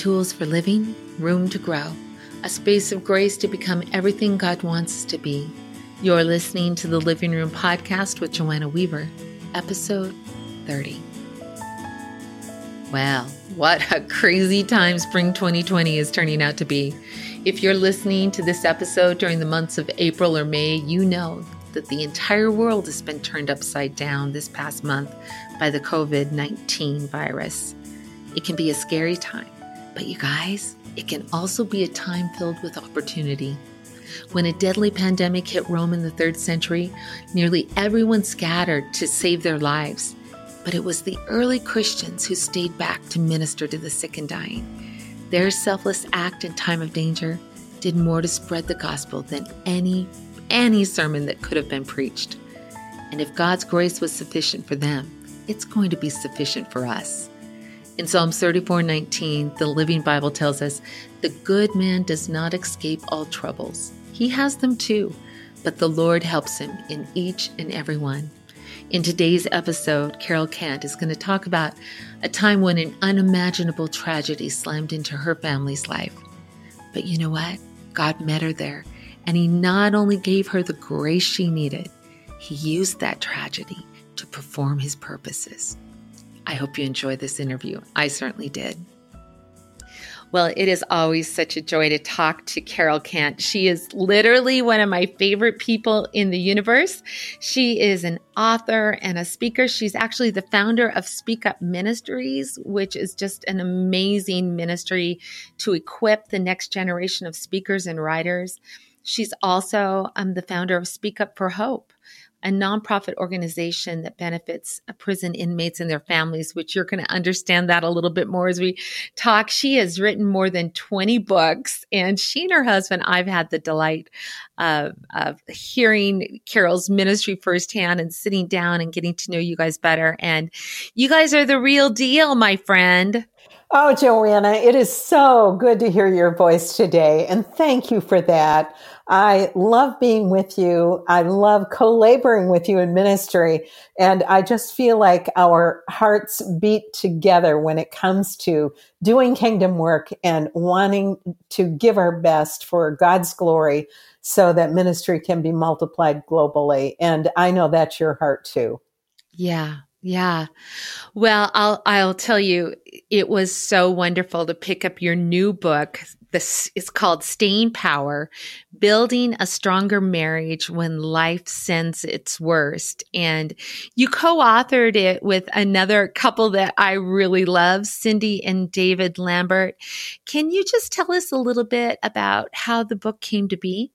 tools for living, room to grow, a space of grace to become everything God wants us to be. You're listening to the Living Room Podcast with Joanna Weaver, episode 30. Well, what a crazy time spring 2020 is turning out to be. If you're listening to this episode during the months of April or May, you know that the entire world has been turned upside down this past month by the COVID 19 virus. It can be a scary time, but you guys, it can also be a time filled with opportunity. When a deadly pandemic hit Rome in the third century, nearly everyone scattered to save their lives. But it was the early Christians who stayed back to minister to the sick and dying. Their selfless act in time of danger did more to spread the gospel than any any sermon that could have been preached. And if God's grace was sufficient for them, it's going to be sufficient for us. In Psalms 34:19, the Living Bible tells us, "The good man does not escape all troubles. He has them too, but the Lord helps him in each and every one." In today's episode, Carol Kent is going to talk about a time when an unimaginable tragedy slammed into her family's life. But you know what? God met her there, and He not only gave her the grace she needed, He used that tragedy to perform His purposes. I hope you enjoy this interview. I certainly did. Well, it is always such a joy to talk to Carol Kent. She is literally one of my favorite people in the universe. She is an author and a speaker. She's actually the founder of Speak Up Ministries, which is just an amazing ministry to equip the next generation of speakers and writers. She's also um, the founder of Speak Up for Hope, a nonprofit organization that benefits uh, prison inmates and their families, which you're going to understand that a little bit more as we talk. She has written more than 20 books, and she and her husband, I've had the delight of, of hearing Carol's ministry firsthand and sitting down and getting to know you guys better. And you guys are the real deal, my friend. Oh, Joanna, it is so good to hear your voice today. And thank you for that. I love being with you. I love co-laboring with you in ministry. And I just feel like our hearts beat together when it comes to doing kingdom work and wanting to give our best for God's glory so that ministry can be multiplied globally. And I know that's your heart too. Yeah, yeah. Well, I'll I'll tell you it was so wonderful to pick up your new book. This is called Staying Power: Building a Stronger Marriage When Life Sends Its Worst. And you co-authored it with another couple that I really love, Cindy and David Lambert. Can you just tell us a little bit about how the book came to be?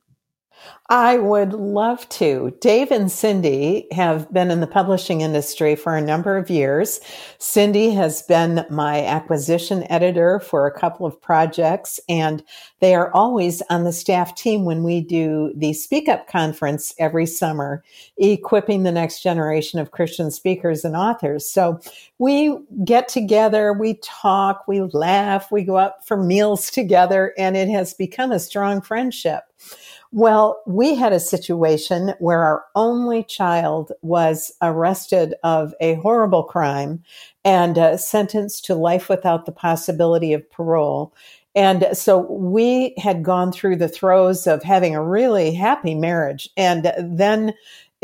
I would love to. Dave and Cindy have been in the publishing industry for a number of years. Cindy has been my acquisition editor for a couple of projects, and they are always on the staff team when we do the Speak Up conference every summer, equipping the next generation of Christian speakers and authors. So we get together, we talk, we laugh, we go out for meals together, and it has become a strong friendship. Well, we had a situation where our only child was arrested of a horrible crime and uh, sentenced to life without the possibility of parole. And so we had gone through the throes of having a really happy marriage. And then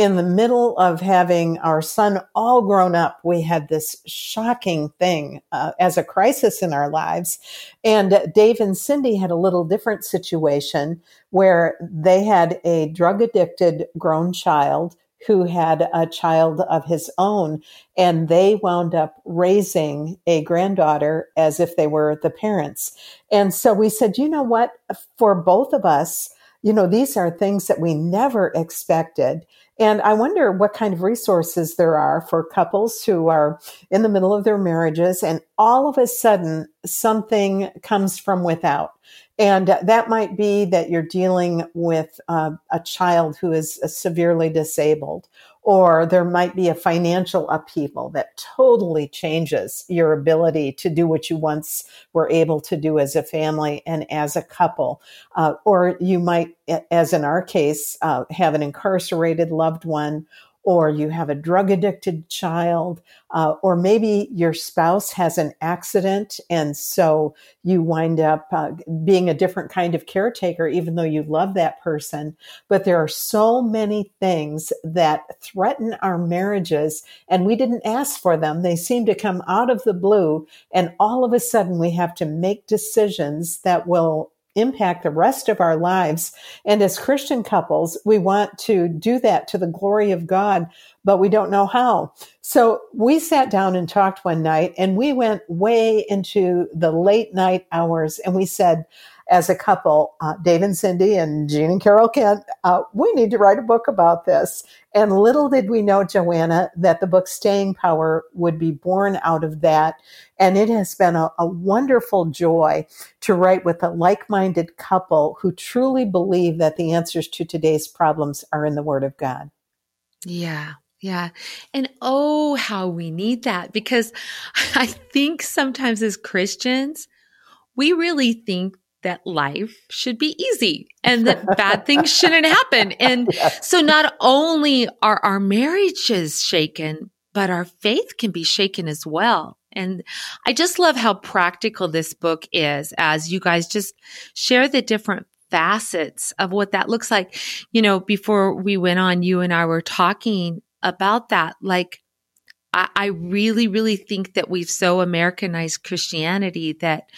in the middle of having our son all grown up, we had this shocking thing uh, as a crisis in our lives. And Dave and Cindy had a little different situation where they had a drug addicted grown child who had a child of his own and they wound up raising a granddaughter as if they were the parents. And so we said, you know what, for both of us, you know, these are things that we never expected. And I wonder what kind of resources there are for couples who are in the middle of their marriages and all of a sudden something comes from without. And that might be that you're dealing with uh, a child who is severely disabled, or there might be a financial upheaval that totally changes your ability to do what you once were able to do as a family and as a couple. Uh, or you might, as in our case, uh, have an incarcerated loved one or you have a drug addicted child, uh, or maybe your spouse has an accident and so you wind up uh, being a different kind of caretaker, even though you love that person. But there are so many things that threaten our marriages and we didn't ask for them. They seem to come out of the blue and all of a sudden we have to make decisions that will impact the rest of our lives. And as Christian couples, we want to do that to the glory of God, but we don't know how. So we sat down and talked one night and we went way into the late night hours and we said, as a couple, uh, Dave and Cindy and Gene and Carol Kent, uh, we need to write a book about this. And little did we know, Joanna, that the book Staying Power would be born out of that. And it has been a, a wonderful joy to write with a like minded couple who truly believe that the answers to today's problems are in the Word of God. Yeah. Yeah. And oh, how we need that because I think sometimes as Christians, we really think that life should be easy and that bad things shouldn't happen. And so not only are our marriages shaken, but our faith can be shaken as well. And I just love how practical this book is as you guys just share the different facets of what that looks like. You know, before we went on, you and I were talking about that. Like, I, I really, really think that we've so Americanized Christianity that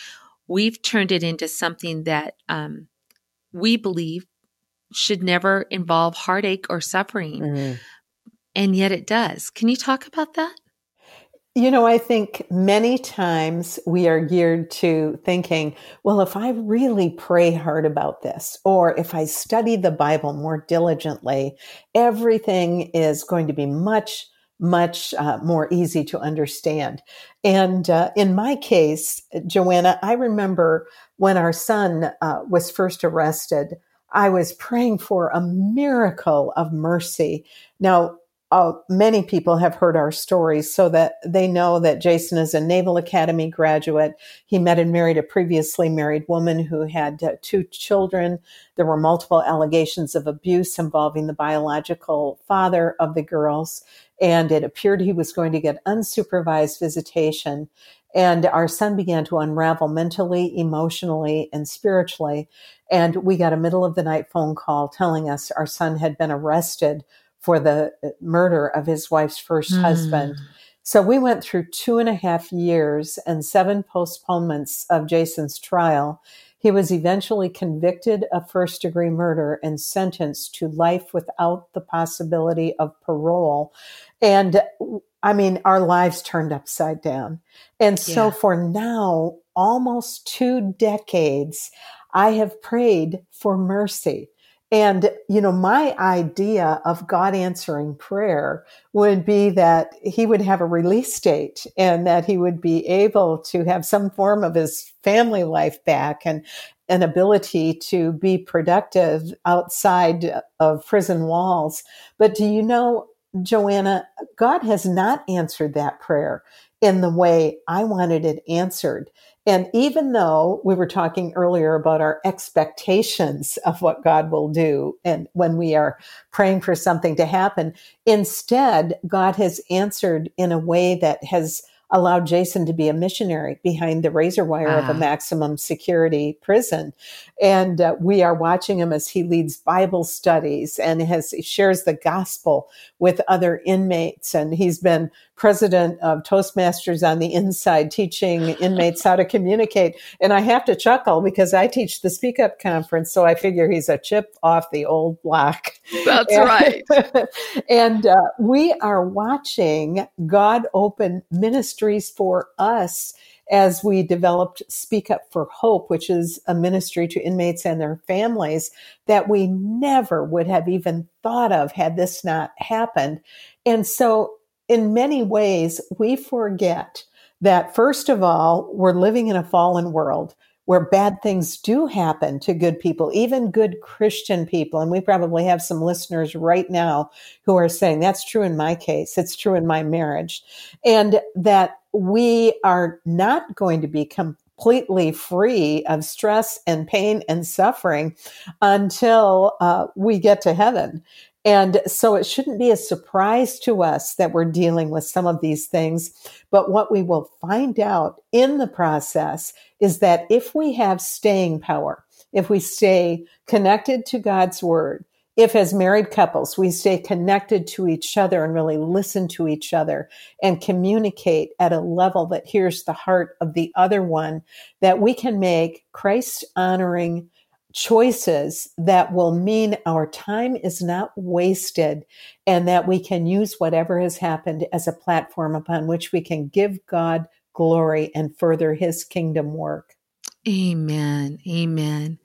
we've turned it into something that um, we believe should never involve heartache or suffering. Mm-hmm. And yet it does. Can you talk about that? You know, I think many times we are geared to thinking, well, if I really pray hard about this, or if I study the Bible more diligently, everything is going to be much much uh, more easy to understand. And uh, in my case, Joanna, I remember when our son uh, was first arrested, I was praying for a miracle of mercy. Now, many people have heard our stories so that they know that Jason is a Naval Academy graduate. He met and married a previously married woman who had uh, two children. There were multiple allegations of abuse involving the biological father of the girls and it appeared he was going to get unsupervised visitation. And our son began to unravel mentally, emotionally, and spiritually. And we got a middle of the night phone call telling us our son had been arrested for the uh, murder of his wife's first mm. husband. So we went through two and a half years and seven postponements of Jason's trial. He was eventually convicted of first degree murder and sentenced to life without the possibility of parole. And I mean, our lives turned upside down. And so yeah. for now, almost two decades, I have prayed for mercy. And, you know, my idea of God answering prayer would be that he would have a release date and that he would be able to have some form of his family life back and an ability to be productive outside of prison walls. But do you know, Joanna, God has not answered that prayer in the way I wanted it answered. And even though we were talking earlier about our expectations of what God will do and when we are praying for something to happen, instead, God has answered in a way that has allowed Jason to be a missionary behind the razor wire of a ah. maximum security prison. And uh, we are watching him as he leads Bible studies and has shares the gospel with other inmates. And he's been president of Toastmasters on the inside, teaching inmates how to communicate. And I have to chuckle because I teach the Speak Up conference, so I figure he's a chip off the old block. That's and, right. and uh, we are watching God open ministries for us as we developed Speak Up for Hope, which is a ministry to inmates and their families that we never would have even thought of had this not happened. And so in many ways, we forget that first of all, we're living in a fallen world where bad things do happen to good people, even good Christian people. And we probably have some listeners right now who are saying, that's true in my case. It's true in my marriage. And that we are not going to be completely free of stress and pain and suffering until uh, we get to heaven. And so it shouldn't be a surprise to us that we're dealing with some of these things. But what we will find out in the process is that if we have staying power, if we stay connected to God's word, if as married couples we stay connected to each other and really listen to each other and communicate at a level that hears the heart of the other one, that we can make Christ honoring choices that will mean our time is not wasted and that we can use whatever has happened as a platform upon which we can give God glory and further his kingdom work. Amen. Amen.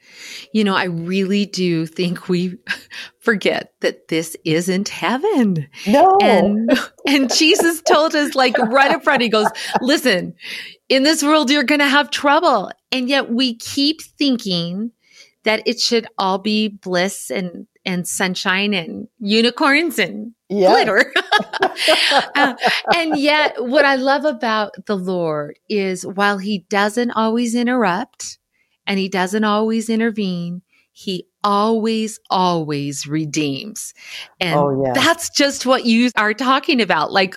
You know, I really do think we forget that this isn't heaven. No. And, and Jesus told us like right up front, he goes, listen, in this world, you're going to have trouble. And yet we keep thinking that it should all be bliss and and sunshine and unicorns and yeah. glitter. uh, and yet, what I love about the Lord is while He doesn't always interrupt and He doesn't always intervene, He always, always redeems. And oh, yeah. that's just what you are talking about. Like,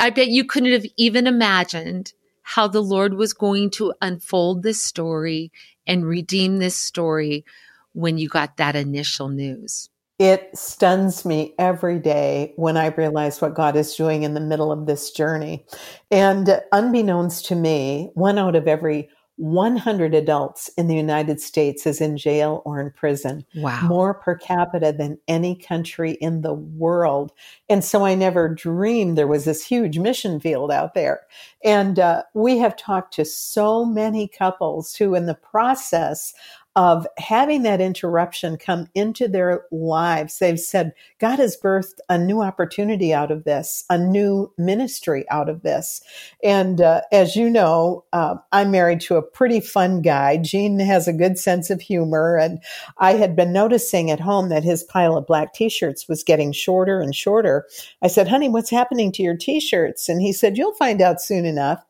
I bet you couldn't have even imagined how the Lord was going to unfold this story and redeem this story when you got that initial news? It stuns me every day when I realize what God is doing in the middle of this journey. And unbeknownst to me, one out of every 100 adults in the United States is in jail or in prison. Wow. More per capita than any country in the world. And so I never dreamed there was this huge mission field out there. And uh, we have talked to so many couples who, in the process of having that interruption come into their lives. They've said, God has birthed a new opportunity out of this, a new ministry out of this. And uh, as you know, uh, I'm married to a pretty fun guy. Gene has a good sense of humor. And I had been noticing at home that his pile of black t shirts was getting shorter and shorter. I said, honey, what's happening to your t shirts? And he said, you'll find out soon enough.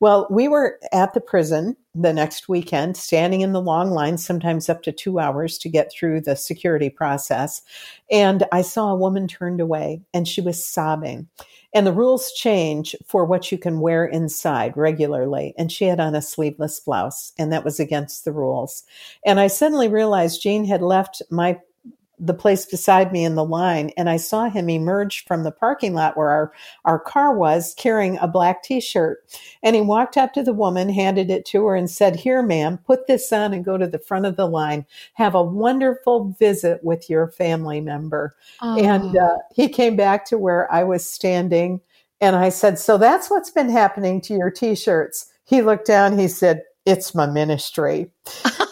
Well, we were at the prison the next weekend, standing in the long line, sometimes up to two hours to get through the security process. And I saw a woman turned away and she was sobbing. And the rules change for what you can wear inside regularly. And she had on a sleeveless blouse, and that was against the rules. And I suddenly realized Gene had left my the place beside me in the line and I saw him emerge from the parking lot where our, our car was carrying a black t-shirt. And he walked up to the woman, handed it to her and said, here, ma'am, put this on and go to the front of the line. Have a wonderful visit with your family member. Oh. And uh, he came back to where I was standing and I said, so that's what's been happening to your t-shirts. He looked down, he said, it's my ministry.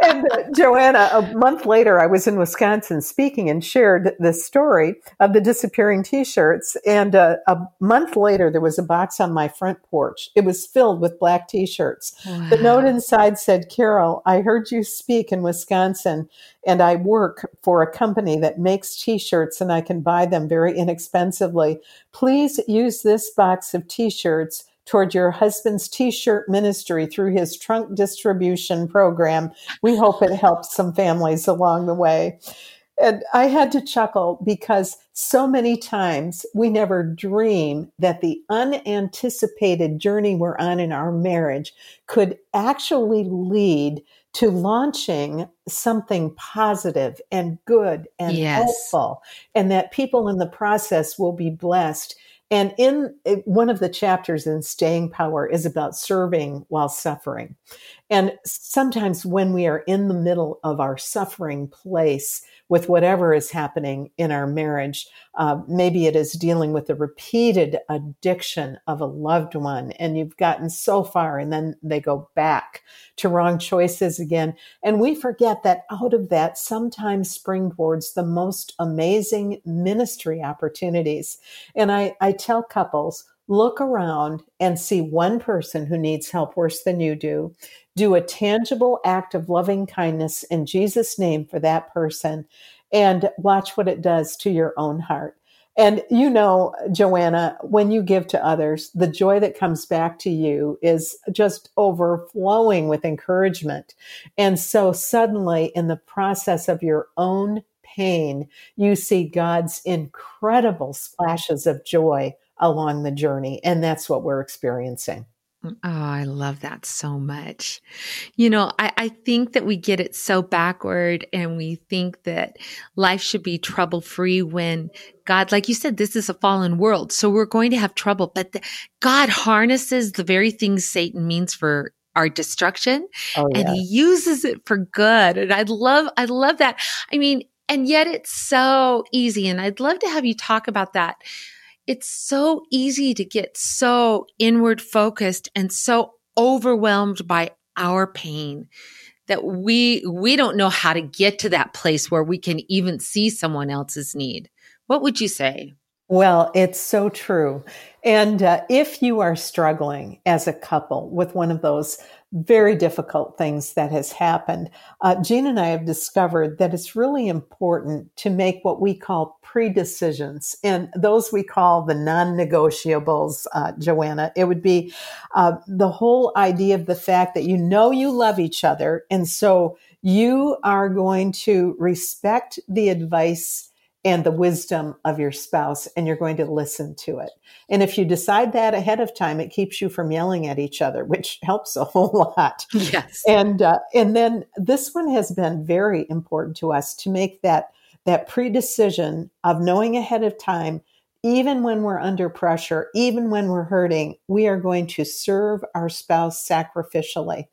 and uh, Joanna, a month later, I was in Wisconsin speaking and shared this story of the disappearing T-shirts. And uh, a month later, there was a box on my front porch. It was filled with black T-shirts. Wow. The note inside said, "Carol, I heard you speak in Wisconsin, and I work for a company that makes T-shirts, and I can buy them very inexpensively. Please use this box of T-shirts." Toward your husband's t-shirt ministry through his trunk distribution program. We hope it helps some families along the way. And I had to chuckle because so many times we never dream that the unanticipated journey we're on in our marriage could actually lead to launching something positive and good and yes. helpful, and that people in the process will be blessed. And in eh, one of the chapters in Staying Power is about serving while suffering. And sometimes when we are in the middle of our suffering place with whatever is happening in our marriage, uh, maybe it is dealing with the repeated addiction of a loved one, and you've gotten so far, and then they go back to wrong choices again. And we forget that out of that sometimes springboards the most amazing ministry opportunities. And I, I tell couples, look around and see one person who needs help worse than you do. Do a tangible act of loving kindness in Jesus' name for that person and watch what it does to your own heart. And you know, Joanna, when you give to others, the joy that comes back to you is just overflowing with encouragement. And so suddenly in the process of your own pain, you see God's incredible splashes of joy along the journey. And that's what we're experiencing. Mm, oh, I love that so much. You know, I, I, think that we get it so backward and we think that life should be trouble free when God, like you said, this is a fallen world. So we're going to have trouble, but the, God harnesses the very things Satan means for our destruction oh, yeah. and he uses it for good. And I love, I love that. I mean, and yet it's so easy. And I'd love to have you talk about that it's so easy to get so inward focused and so overwhelmed by our pain that we we don't know how to get to that place where we can even see someone else's need. What would you say? Well, it's so true. And uh, if you are struggling as a couple with one of those very difficult things that has happened. Uh, Gene and I have discovered that it's really important to make what we call pre-decisions, and those we call the non-negotiables. Uh, Joanna, it would be uh, the whole idea of the fact that you know you love each other, and so you are going to respect the advice and the wisdom of your spouse and you're going to listen to it. And if you decide that ahead of time, it keeps you from yelling at each other, which helps a whole lot. Yes. And, uh, and then this one has been very important to us to make that, that pre-decision of knowing ahead of time even when we're under pressure, even when we're hurting, we are going to serve our spouse sacrificially.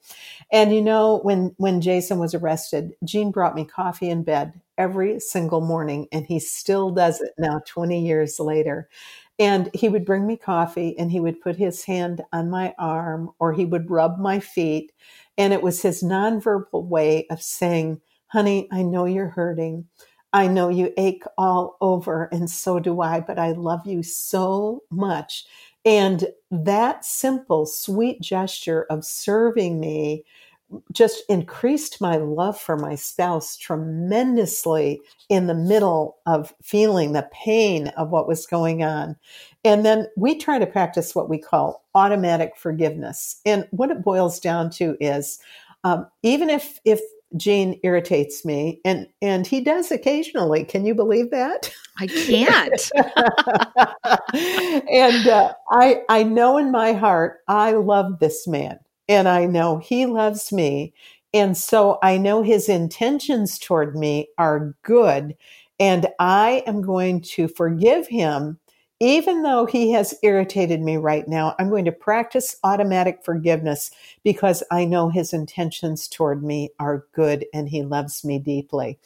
And you know, when, when Jason was arrested, Gene brought me coffee in bed every single morning, and he still does it now 20 years later. And he would bring me coffee and he would put his hand on my arm or he would rub my feet. And it was his nonverbal way of saying, honey, I know you're hurting. I know you ache all over, and so do I, but I love you so much. And that simple, sweet gesture of serving me just increased my love for my spouse tremendously in the middle of feeling the pain of what was going on. And then we try to practice what we call automatic forgiveness. And what it boils down to is um, even if, if Gene irritates me, and and he does occasionally. Can you believe that? I can't. and uh, I I know in my heart I love this man, and I know he loves me, and so I know his intentions toward me are good, and I am going to forgive him even though he has irritated me right now, I'm going to practice automatic forgiveness because I know his intentions toward me are good and he loves me deeply.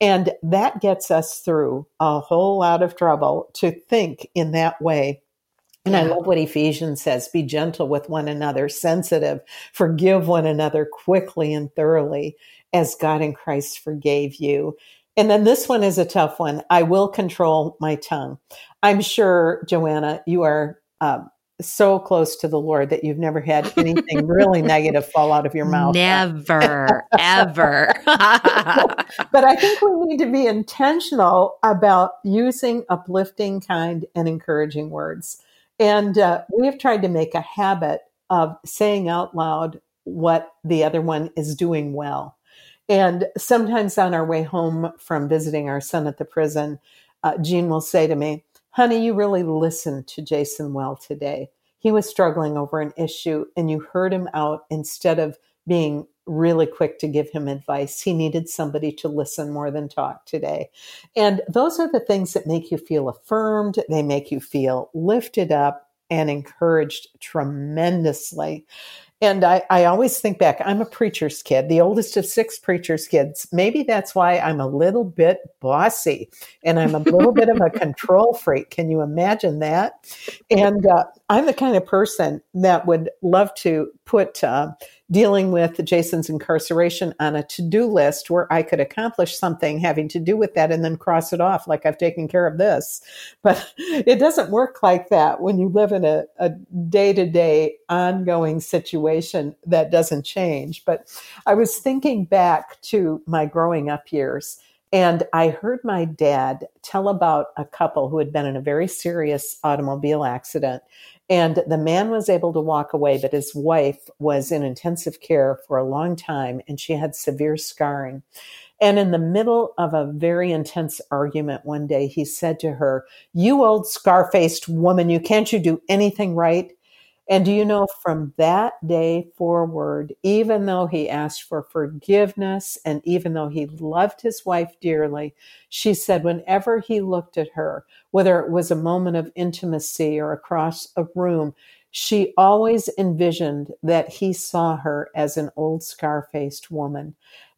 And that gets us through a whole lot of trouble to think in that way. And. I love what Ephesians says be gentle with one another, sensitive, forgive one another quickly and thoroughly as God in Christ forgave you. And then this one is a tough one. I will control my tongue. I'm sure, Joanna, you are um, so close to the Lord that you've never had anything really negative fall out of your mouth. Never, ever. but I think we need to be intentional about using uplifting, kind, and encouraging words. And uh, we have tried to make a habit of saying out loud what the other one is doing well. And sometimes on our way home from visiting our son at the prison, uh, Gene will say to me, Honey, you really listened to Jason well today. He was struggling over an issue and you heard him out instead of being really quick to give him advice. He needed somebody to listen more than talk today. And those are the things that make you feel affirmed. They make you feel lifted up and encouraged tremendously. And I, I always think back, I'm a preacher's kid, the oldest of six preacher's kids. Maybe that's why I'm a little bit bossy and I'm a little bit of a control freak. Can you imagine that? And uh, I'm the kind of person that would love to put uh, dealing with Jason's incarceration on a to do list where I could accomplish something having to do with that and then cross it off like I've taken care of this. But it doesn't work like that when you live in a day to day ongoing situation that doesn't change. But I was thinking back to my growing up years. And I heard my dad tell about a couple who had been in a very serious automobile accident and the man was able to walk away, but his wife was in intensive care for a long time and she had severe scarring. And in the middle of a very intense argument one day, he said to her, You old scar faced woman, you can't you do anything right? And do you know from that day forward, even though he asked for forgiveness and even though he loved his wife dearly, she said, whenever he looked at her, whether it was a moment of intimacy or across a room, she always envisioned that he saw her as an old scar faced woman.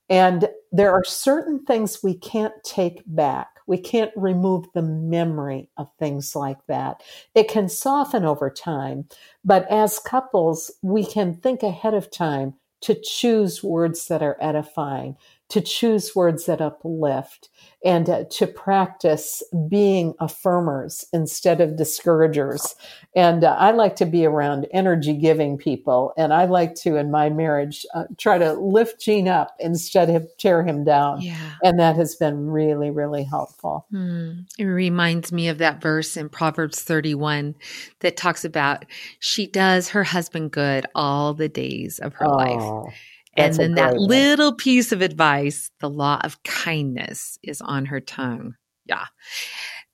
And there are certain things we can't take back. We can't remove the memory of things like that. It can soften over time, but as couples, we can think ahead of time to choose words that are edifying, to choose words that uplift and uh, to practice being affirmers instead of discouragers. And uh, I like to be around energy giving people. And I like to, in my marriage, uh, try to lift Gene up instead of tear him down. Yeah. And that has been really, really helpful. Hmm. It reminds me of that verse in Proverbs 31 that talks about she does her husband good all the days of her oh. life and then that one. little piece of advice, the law of kindness is on her tongue. Yeah.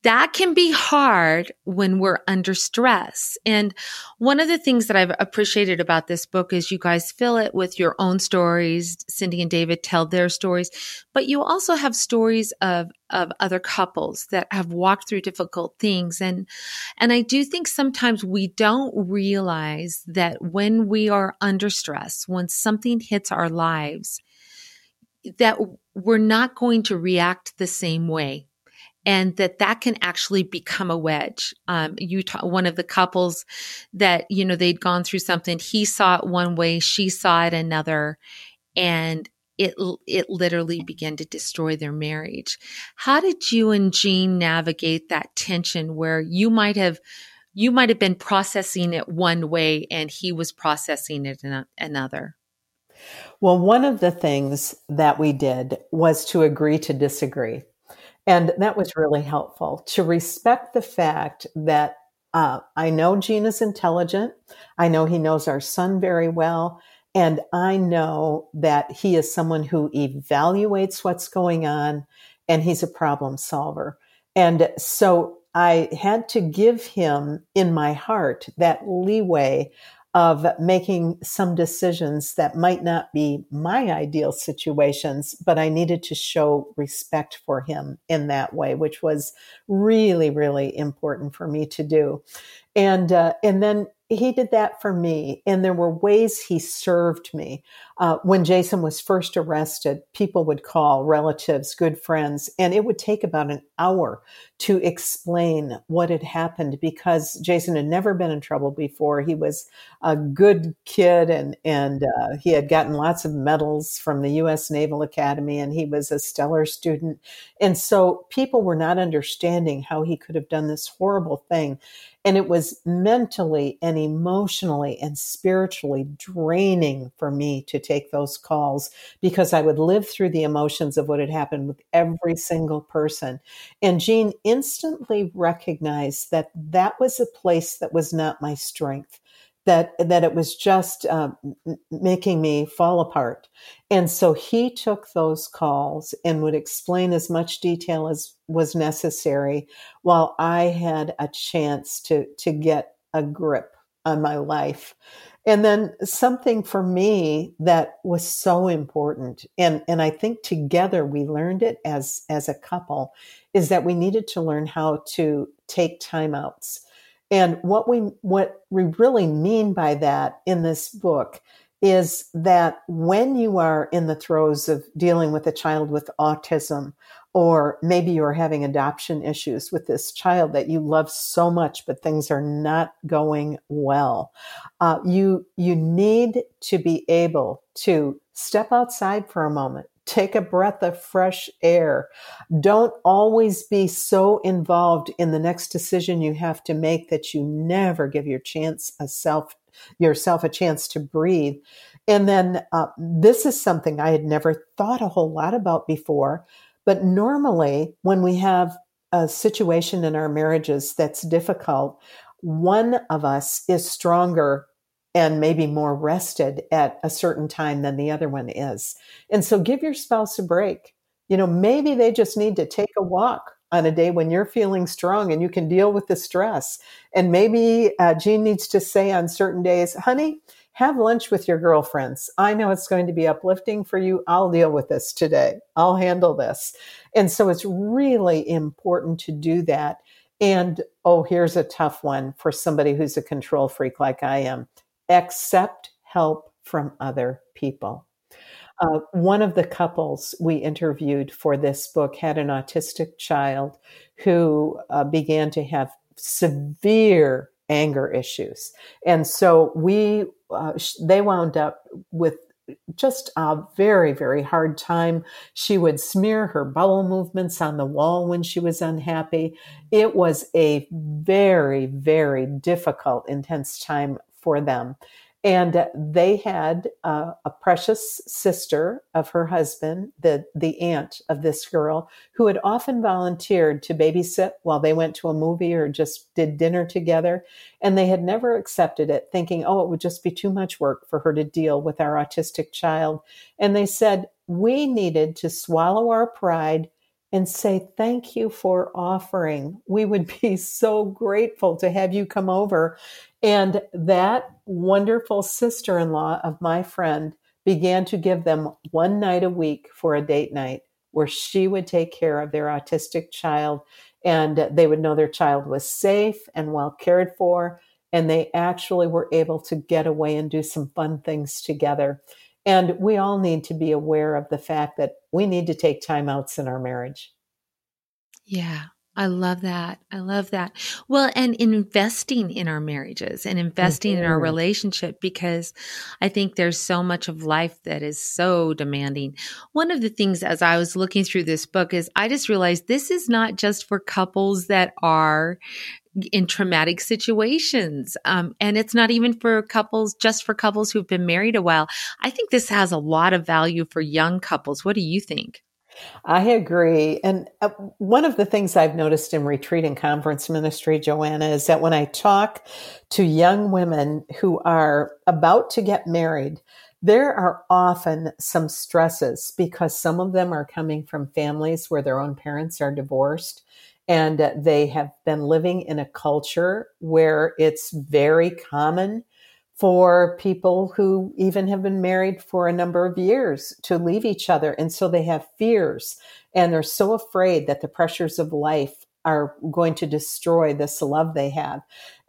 That can be hard when we're under stress. And one of the things that I've appreciated about this book is you guys fill it with your own stories. Cindy and David tell their stories, but you also have stories of, of other couples that have walked through difficult things. And, and I do think sometimes we don't realize that when we are under stress, when something hits our lives, that we're not going to react the same way and that that can actually become a wedge. Um, you, one of the couples that, you know, they'd gone through something, he saw it one way, she saw it another, and it, it literally began to destroy their marriage. How did you and Gene navigate that tension where you might have, you might have been processing it one way and he was processing it in a, another? Well, one of the things that we did was to agree to disagree. And that was really helpful to respect the fact that uh, I know Gene is intelligent. I know he knows our son very well. And I know that he is someone who evaluates what's going on and he's a problem solver. And so I had to give him in my heart that leeway of making some decisions that might not be my ideal situations, but I needed to show respect for him in that way, which was really, really important for me to do. And, uh, and then he did that for me. And there were ways he served me. Uh, when Jason was first arrested, people would call relatives, good friends, and it would take about an hour to explain what had happened because Jason had never been in trouble before. He was a good kid and, and uh, he had gotten lots of medals from the U.S. Naval Academy and he was a stellar student. And so people were not understanding how he could have done this horrible thing. And it was mentally and emotionally and spiritually draining for me to take those calls because I would live through the emotions of what had happened with every single person. And Gene instantly recognized that that was a place that was not my strength. That that it was just um, making me fall apart, and so he took those calls and would explain as much detail as was necessary, while I had a chance to to get a grip on my life. And then something for me that was so important, and, and I think together we learned it as, as a couple, is that we needed to learn how to take timeouts. And what we, what we really mean by that in this book is that when you are in the throes of dealing with a child with autism or maybe you're having adoption issues with this child that you love so much, but things are not going well. Uh, you, you need to be able to step outside for a moment, take a breath of fresh air. Don't always be so involved in the next decision you have to make that you never give your chance a self, yourself a chance to breathe. And then uh, this is something I had never thought a whole lot about before but normally, when we have a situation in our marriages that's difficult, one of us is stronger and maybe more rested at a certain time than the other one is. And so give your spouse a break. You know, maybe they just need to take a walk on a day when you're feeling strong and you can deal with the stress. And maybe uh, Gene needs to say on certain days, honey, have lunch with your girlfriends. I know it's going to be uplifting for you. I'll deal with this today. I'll handle this. And so it's really important to do that. And oh, here's a tough one for somebody who's a control freak like I am accept help from other people. Uh, one of the couples we interviewed for this book had an autistic child who uh, began to have severe anger issues. And so we, uh, they wound up with just a very, very hard time. She would smear her bowel movements on the wall when she was unhappy. It was a very, very difficult, intense time for them. And they had uh, a precious sister of her husband, the, the aunt of this girl, who had often volunteered to babysit while they went to a movie or just did dinner together. And they had never accepted it, thinking, oh, it would just be too much work for her to deal with our autistic child. And they said, we needed to swallow our pride and say, Thank you for offering. We would be so grateful to have you come over. And that wonderful sister in law of my friend began to give them one night a week for a date night where she would take care of their autistic child and they would know their child was safe and well cared for. And they actually were able to get away and do some fun things together. And we all need to be aware of the fact that we need to take timeouts in our marriage. Yeah. I love that. I love that. Well, and investing in our marriages and investing mm-hmm. in our mm-hmm. relationship because I think there's so much of life that is so demanding. One of the things as I was looking through this book is I just realized this is not just for couples that are in traumatic situations. Um, and it's not even for couples, just for couples who've been married a while. I think this has a lot of value for young couples. What do you think? I agree. And uh, one of the things I've noticed in retreat and conference ministry, Joanna, is that when I talk to young women who are about to get married, there are often some stresses because some of them are coming from families where their own parents are divorced and they have been living in a culture where it's very common for people who even have been married for a number of years to leave each other. And so they have fears and they're so afraid that the pressures of life are going to destroy this love they have.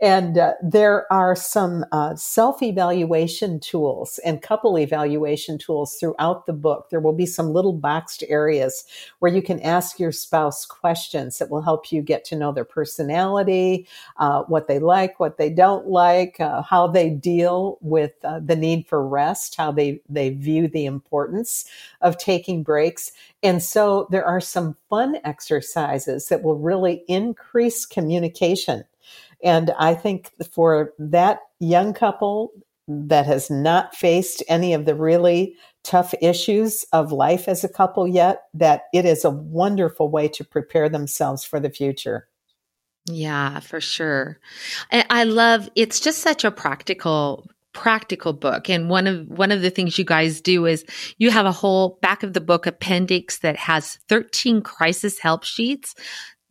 And uh, there are some uh, self evaluation tools and couple evaluation tools throughout the book. There will be some little boxed areas where you can ask your spouse questions that will help you get to know their personality, uh, what they like, what they don't like, uh, how they deal with uh, the need for rest, how they, they view the importance of taking breaks. And so there are some fun exercises that will really increase communication and I think for that young couple that has not faced any of the really tough issues of life as a couple yet, that it is a wonderful way to prepare themselves for the future. Yeah, for sure. I love it's just such a practical practical book and one of one of the things you guys do is you have a whole back of the book appendix that has 13 crisis help sheets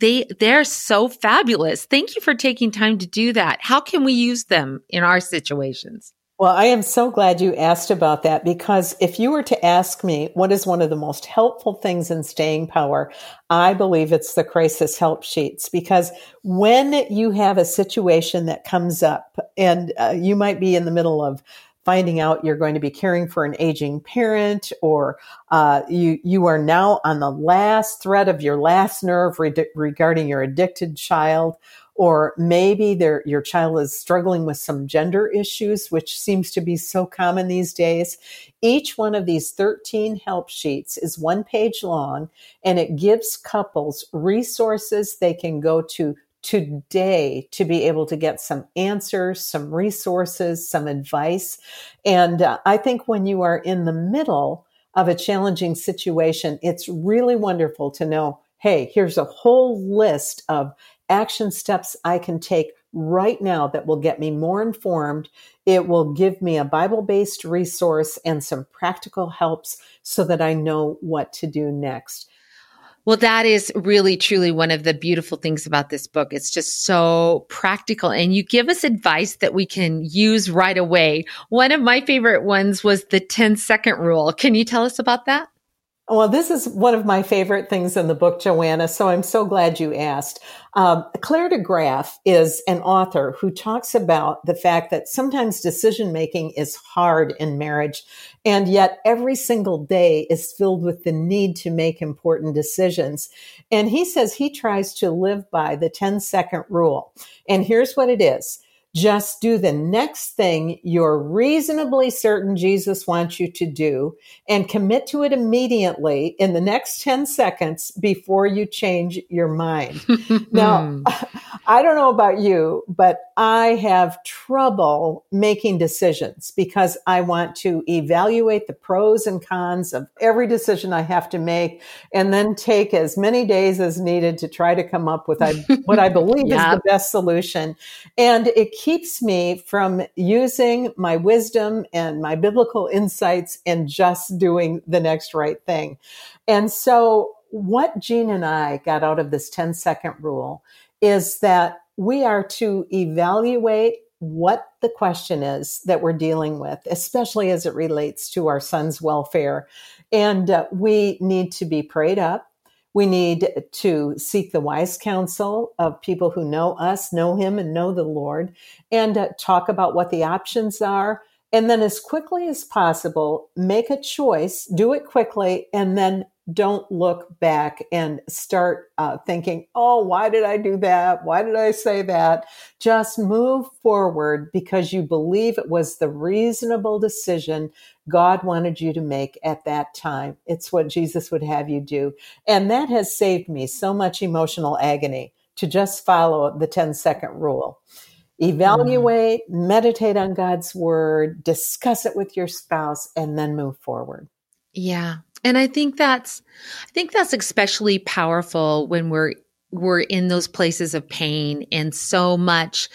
they they're so fabulous. Thank you for taking time to do that. How can we use them in our situations? Well, I am so glad you asked about that because if you were to ask me what is one of the most helpful things in staying power, I believe it's the crisis help sheets because when you have a situation that comes up and uh, you might be in the middle of finding out you're going to be caring for an aging parent or uh, you you are now on the last thread of your last nerve re- regarding your addicted child. Or maybe your child is struggling with some gender issues which seems to be so common these days. Each one of these 13 help sheets is one page long and it gives couples resources they can go to today to be able to get some answers, some resources, some advice. And uh, I think when you are in the middle of a challenging situation, it's really wonderful to know, hey, here's a whole list of action steps I can take right now that will get me more informed. It will give me a Bible based resource and some practical helps so that I know what to do next. Well, that is really truly one of the beautiful things about this book. It's just so practical and you give us advice that we can use right away. One of my favorite ones was the 10 second rule. Can you tell us about that? Well, this is one of my favorite things in the book, Joanna. So I'm so glad you asked. Um, Clare De Graaf is an author who talks about the fact that sometimes decision making is hard in marriage. And yet every single day is filled with the need to make important decisions. And he says he tries to live by the 10 second rule. And here's what it is. Just do the next thing you're reasonably certain Jesus wants you to do and commit to it immediately in the next 10 seconds before you change your mind. now, hmm. I don't know about you, but I have trouble making decisions because I want to evaluate the pros and cons of every decision I have to make and then take as many days as needed to try to come up with what I believe is the best solution. And it keeps me from using my wisdom and my biblical insights and just doing the next right thing. And so what Gene and I got out of this 10 second rule is that we are to evaluate what the question is that we're dealing with, especially as it relates to our son's welfare. And uh, we need to be prayed up. We need to seek the wise counsel of people who know us, know him, and know the Lord, and uh, talk about what the options are. And then, as quickly as possible, make a choice, do it quickly, and then don't look back and start uh, thinking, oh, why did I do that? Why did I say that? Just move forward because you believe it was the reasonable decision God wanted you to make at that time. It's what Jesus would have you do. And that has saved me so much emotional agony to just follow the 10 second rule. Evaluate, mm. meditate on God's word, discuss it with your spouse, and then move forward. Yeah. And I think that's I think that's especially powerful when we're we're in those places of pain and so much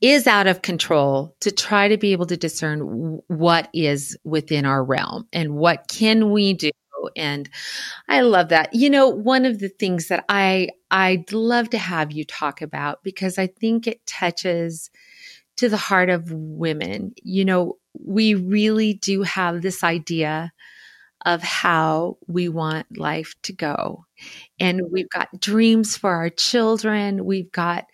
is out of control to try to be able to discern what is within our realm and what can we do and I love that. You know, one of the things that I I'd love to have you talk about because I think it touches to the heart of women. You know, we really do have this idea of how we want life to go. And we've got dreams for our children. We've got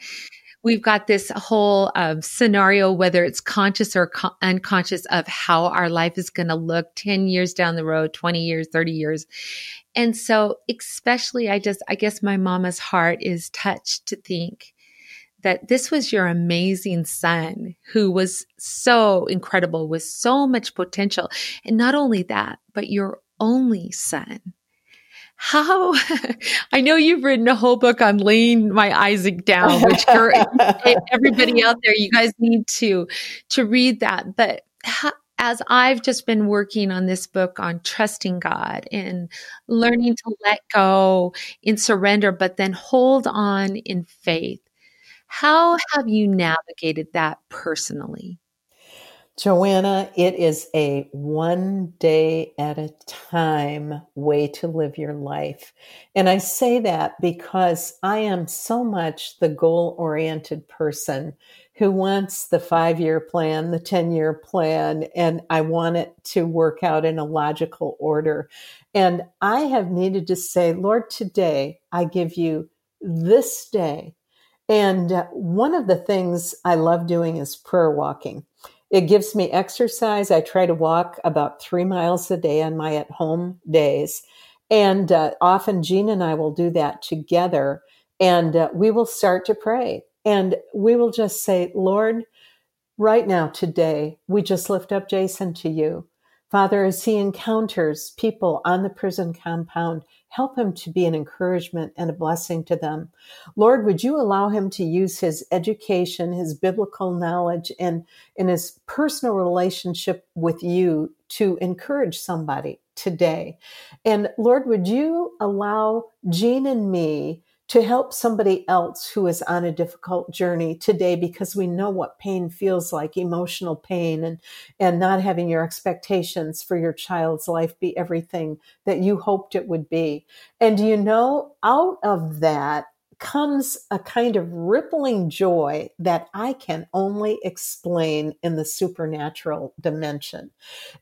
we've got this whole um, scenario, whether it's conscious or co- unconscious, of how our life is going to look 10 years down the road, 20 years, 30 years. And so, especially, I just, I guess my mama's heart is touched to think that this was your amazing son who was so incredible with so much potential. And not only that, but your only son. How I know you've written a whole book on laying my Isaac down, which everybody out there, you guys need to to read that. But how, as I've just been working on this book on trusting God and learning to let go in surrender, but then hold on in faith, how have you navigated that personally? Joanna, it is a one day at a time way to live your life. And I say that because I am so much the goal oriented person who wants the five year plan, the 10 year plan, and I want it to work out in a logical order. And I have needed to say, Lord, today I give you this day and uh, one of the things I love doing is prayer walking. It gives me exercise. I try to walk about three miles a day on my at home days. And uh, often Gene and I will do that together and uh, we will start to pray. And we will just say, Lord, right now, today, we just lift up Jason to you. Father, as he encounters people on the prison compound, Help him to be an encouragement and a blessing to them. Lord, would you allow him to use his education, his biblical knowledge, and in his personal relationship with you to encourage somebody today? And Lord, would you allow Gene and me to help somebody else who is on a difficult journey today because we know what pain feels like emotional pain and and not having your expectations for your child's life be everything that you hoped it would be. And you know out of that comes a kind of rippling joy that I can only explain in the supernatural dimension.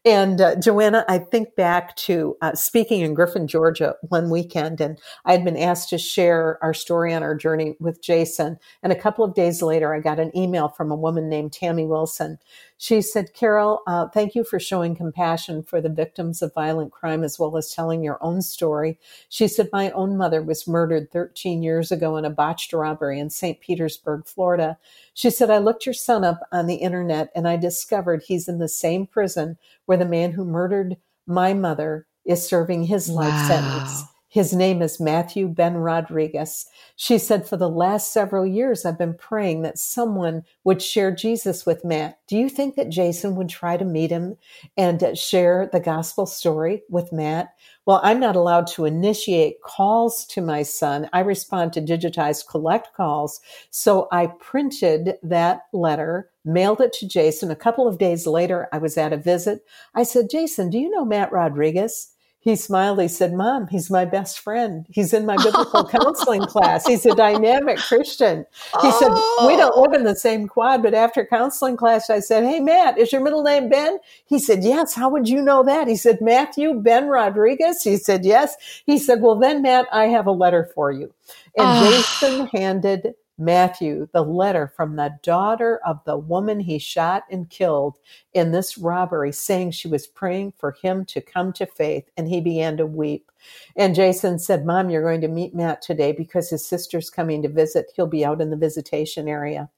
And uh, Joanna, I think back to uh, speaking in Griffin, Georgia one weekend, and I had been asked to share our story on our journey with Jason. And a couple of days later, I got an email from a woman named Tammy Wilson she said, Carol, uh, thank you for showing compassion for the victims of violent crime as well as telling your own story. She said, My own mother was murdered 13 years ago in a botched robbery in St. Petersburg, Florida. She said, I looked your son up on the internet and I discovered he's in the same prison where the man who murdered my mother is serving his life wow. sentence. His name is Matthew Ben Rodriguez. She said, For the last several years, I've been praying that someone would share Jesus with Matt. Do you think that Jason would try to meet him and share the gospel story with Matt? Well, I'm not allowed to initiate calls to my son. I respond to digitized collect calls. So I printed that letter, mailed it to Jason. A couple of days later, I was at a visit. I said, Jason, do you know Matt Rodriguez? He smiled. He said, Mom, he's my best friend. He's in my biblical counseling class. He's a dynamic Christian. He oh. said, We don't oh. live in the same quad, but after counseling class, I said, Hey, Matt, is your middle name Ben? He said, Yes. How would you know that? He said, Matthew Ben Rodriguez. He said, Yes. He said, Well, then, Matt, I have a letter for you. And oh. Jason handed Matthew, the letter from the daughter of the woman he shot and killed in this robbery, saying she was praying for him to come to faith, and he began to weep. And Jason said, Mom, you're going to meet Matt today because his sister's coming to visit. He'll be out in the visitation area.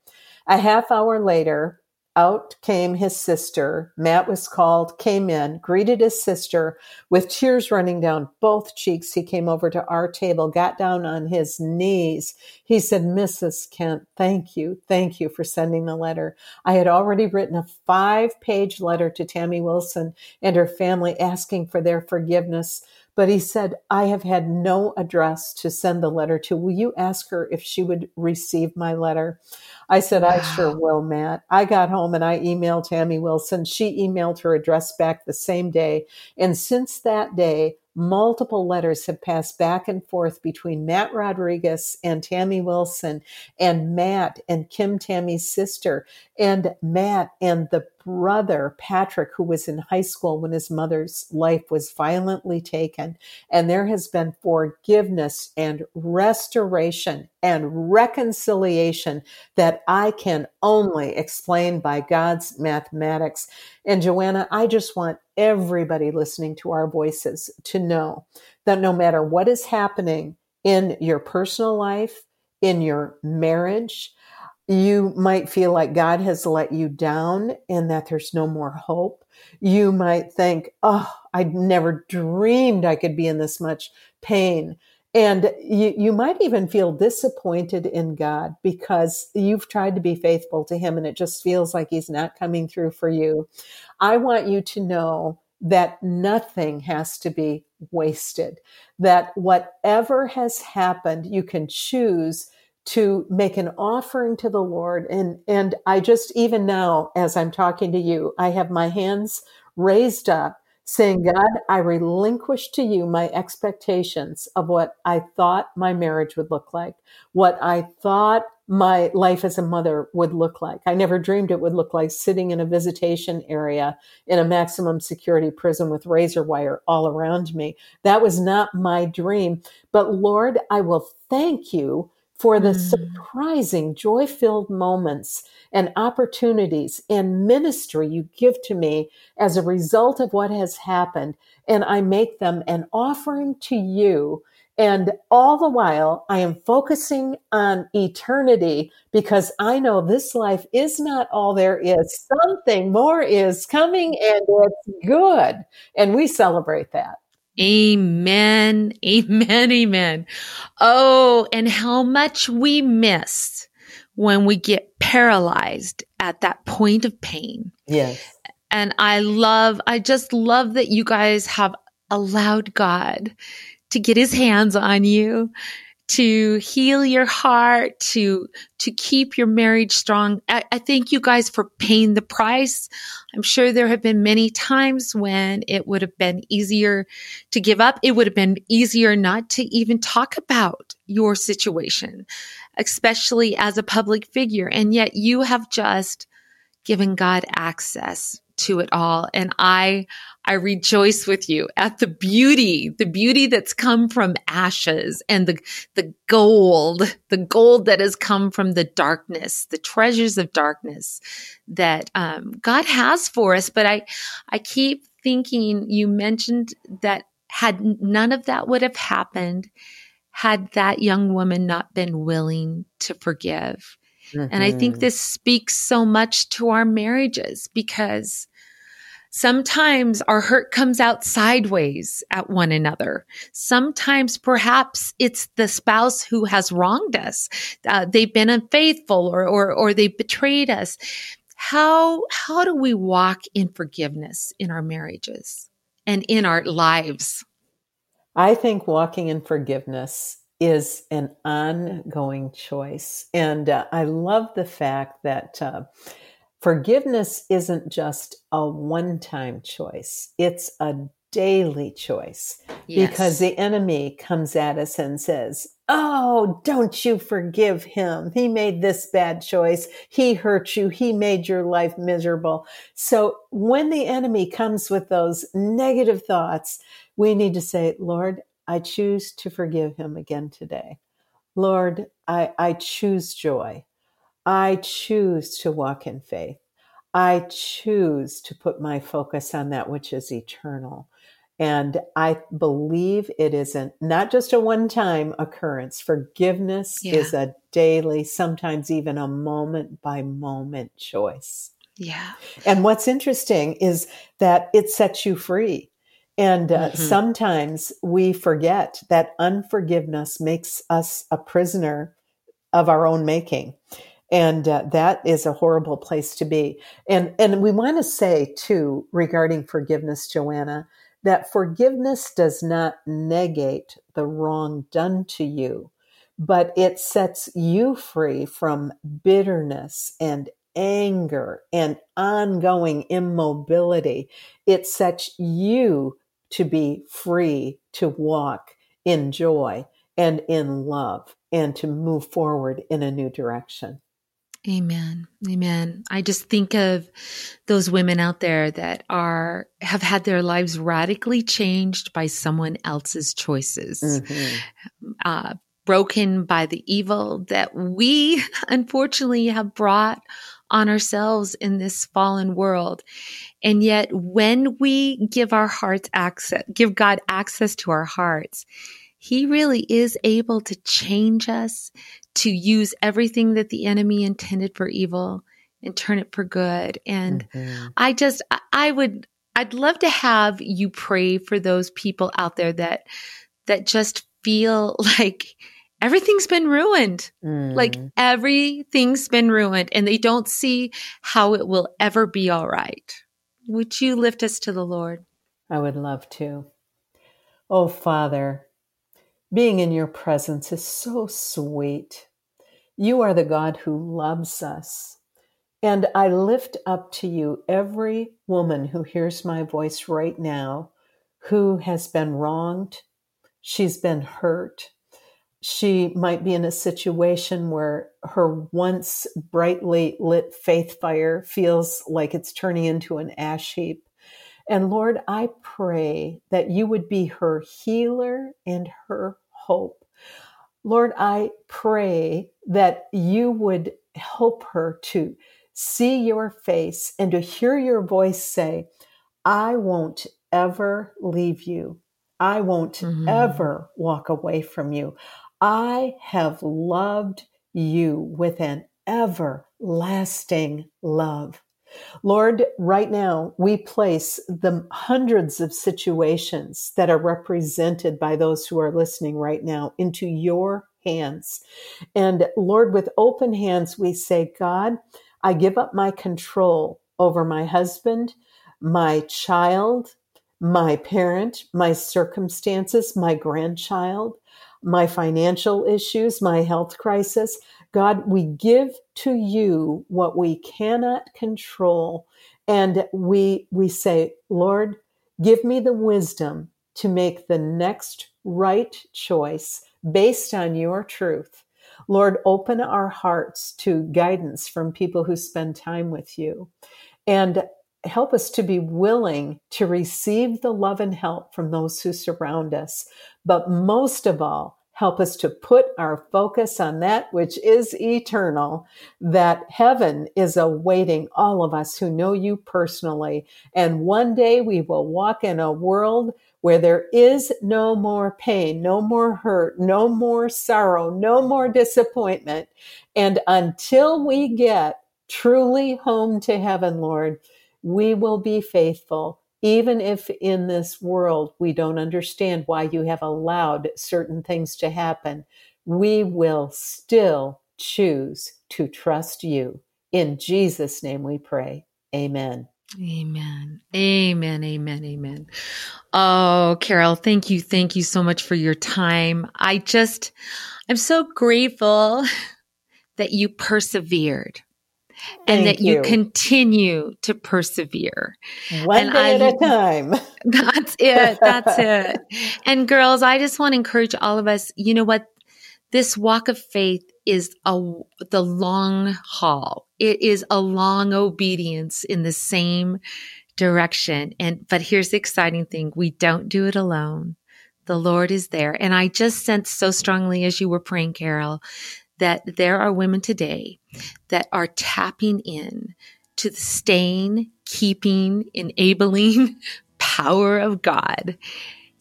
A half hour later, out came his sister. Matt was called, came in, greeted his sister with tears running down both cheeks. He came over to our table, got down on his knees. He said, Mrs. Kent, thank you. Thank you for sending the letter. I had already written a five page letter to Tammy Wilson and her family asking for their forgiveness. But he said, I have had no address to send the letter to. Will you ask her if she would receive my letter? I said, wow. I sure will, Matt. I got home and I emailed Tammy Wilson. She emailed her address back the same day. And since that day, multiple letters have passed back and forth between Matt Rodriguez and Tammy Wilson and Matt and Kim Tammy's sister and Matt and the brother, Patrick, who was in high school when his mother's life was violently taken. And there has been forgiveness and restoration and reconciliation that I can only explain by God's mathematics. And Joanna, I just want everybody listening to our voices to know that no matter what is happening in your personal life, in your marriage, you might feel like God has let you down and that there's no more hope. You might think, oh, I never dreamed I could be in this much pain. And you, you might even feel disappointed in God because you've tried to be faithful to Him and it just feels like He's not coming through for you. I want you to know that nothing has to be wasted, that whatever has happened, you can choose to make an offering to the Lord. And, and I just, even now, as I'm talking to you, I have my hands raised up saying, God, I relinquish to you my expectations of what I thought my marriage would look like, what I thought my life as a mother would look like. I never dreamed it would look like sitting in a visitation area in a maximum security prison with razor wire all around me. That was not my dream. But Lord, I will thank you for the mm. surprising joy filled moments and opportunities and ministry you give to me as a result of what has happened. And I make them an offering to you. And all the while, I am focusing on eternity because I know this life is not all there is. Something more is coming and it's good. And we celebrate that. Amen. Amen. Amen. Oh, and how much we miss when we get paralyzed at that point of pain. Yes. And I love, I just love that you guys have allowed God to get his hands on you, to heal your heart, to to keep your marriage strong. I, I thank you guys for paying the price. I'm sure there have been many times when it would have been easier to give up. It would have been easier not to even talk about your situation, especially as a public figure. And yet you have just given God access to it all. And I, I rejoice with you at the beauty, the beauty that's come from ashes and the, the gold, the gold that has come from the darkness, the treasures of darkness that, um, God has for us. But I, I keep thinking you mentioned that had none of that would have happened had that young woman not been willing to forgive. Mm-hmm. And I think mm-hmm. this speaks so much to our marriages because Sometimes our hurt comes out sideways at one another. Sometimes perhaps it's the spouse who has wronged us. Uh, they've been unfaithful or, or, or they betrayed us. How, how do we walk in forgiveness in our marriages and in our lives? I think walking in forgiveness is an ongoing choice. And uh, I love the fact that uh, Forgiveness isn't just a one time choice, it's a daily choice yes. because the enemy comes at us and says, Oh, don't you forgive him? He made this bad choice. He hurt you. He made your life miserable. So when the enemy comes with those negative thoughts, we need to say, Lord, I choose to forgive him again today. Lord, I, I choose joy. I choose to walk in faith. I choose to put my focus on that which is eternal. And I believe it isn't not just a one time occurrence. Forgiveness yeah. is a daily, sometimes even a moment by moment choice. Yeah. And what's interesting is that it sets you free. And uh, mm-hmm. sometimes we forget that unforgiveness makes us a prisoner of our own making and uh, that is a horrible place to be. And and we want to say too regarding forgiveness joanna that forgiveness does not negate the wrong done to you but it sets you free from bitterness and anger and ongoing immobility. It sets you to be free to walk in joy and in love and to move forward in a new direction Amen. Amen. I just think of those women out there that are, have had their lives radically changed by someone else's choices, mm-hmm. uh, broken by the evil that we unfortunately have brought on ourselves in this fallen world. And yet when we give our hearts access, give God access to our hearts, he really is able to change us, to use everything that the enemy intended for evil and turn it for good. And mm-hmm. I just, I would, I'd love to have you pray for those people out there that, that just feel like everything's been ruined. Mm. Like everything's been ruined and they don't see how it will ever be all right. Would you lift us to the Lord? I would love to. Oh, Father, being in your presence is so sweet. You are the God who loves us. And I lift up to you every woman who hears my voice right now who has been wronged. She's been hurt. She might be in a situation where her once brightly lit faith fire feels like it's turning into an ash heap. And Lord, I pray that you would be her healer and her hope. Lord, I pray that you would help her to see your face and to hear your voice say, I won't ever leave you. I won't mm-hmm. ever walk away from you. I have loved you with an everlasting love. Lord, right now we place the hundreds of situations that are represented by those who are listening right now into your hands. And Lord, with open hands, we say, God, I give up my control over my husband, my child, my parent, my circumstances, my grandchild. my financial issues, my health crisis. God, we give to you what we cannot control. And we, we say, Lord, give me the wisdom to make the next right choice based on your truth. Lord, open our hearts to guidance from people who spend time with you. And help us to be willing to receive the love and help from those who surround us. But most of all, help us to put our focus on that which is eternal, that heaven is awaiting all of us who know you personally. And one day we will walk in a world where there is no more pain, no more hurt, no more sorrow, no more disappointment. And until we get truly home to heaven, Lord, we will be faithful, even if in this world we don't understand why you have allowed certain things to happen. We will still choose to trust you. In Jesus' name we pray. Amen. Amen. Amen. Amen. Amen. Oh, Carol, thank you. Thank you so much for your time. I just, I'm so grateful that you persevered and that you. you. continue to persevere. One and day I, at a time. That's it. That's it. And girls, I just want to encourage all of us, you know what? This walk of faith is a, the long haul. It is a long obedience in the same direction. And, but here's the exciting thing. We don't do it alone. The Lord is there. And I just sensed so strongly as you were praying, Carol, that there are women today that are tapping in to the staying, keeping, enabling power of God.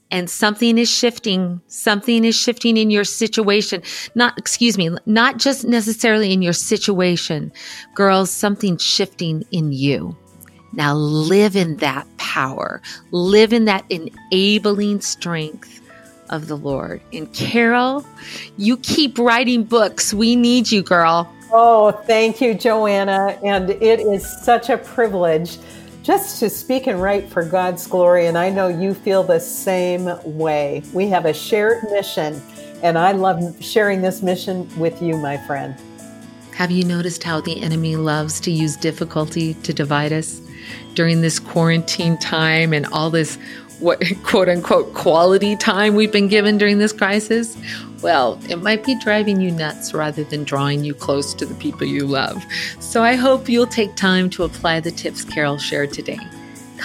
And something is shifting. Something is shifting in your situation. Not, excuse me, not just necessarily in your situation. Girls, something's shifting in you. Now live in that power. Live in that enabling strength of the Lord. And Carol, you keep writing books. We need you, girl. Oh, thank you, Joanna. And it is such a privilege just to speak and write for God's glory. And I know you feel the same way. We have a shared mission, and I love sharing this mission with you, my friend. Have you noticed how the enemy loves to use difficulty to divide us during this quarantine time and all this what quote unquote quality time we've been given during this crisis, well, it might be driving you nuts rather than drawing you close to the people you love. So I hope you'll take time to apply the tips Carol shared today.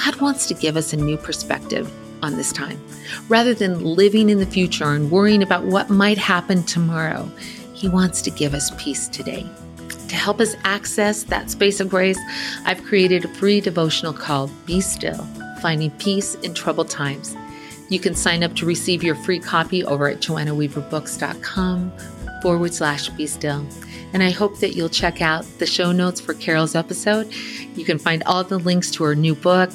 God wants to give us a new perspective on this time. Rather than living in the future and worrying about what might happen tomorrow, He wants to give us peace today. To help us access that space of grace, I've created a free devotional called Be Still finding peace in troubled times. You can sign up to receive your free copy over at joannaweaverbooks.com forward slash be still. And I hope that you'll check out the show notes for Carol's episode. You can find all the links to her new book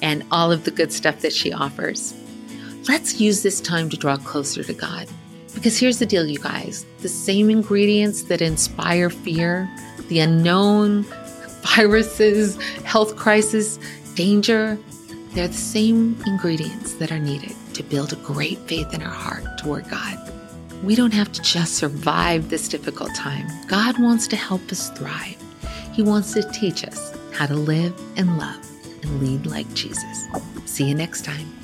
and all of the good stuff that she offers. Let's use this time to draw closer to God. Because here's the deal, you guys the same ingredients that inspire fear, the unknown, viruses, health crisis, danger, they're the same ingredients that are needed to build a great faith in our heart toward God. We don't have to just survive this difficult time. God wants to help us thrive. He wants to teach us how to live and love and lead like Jesus. See you next time.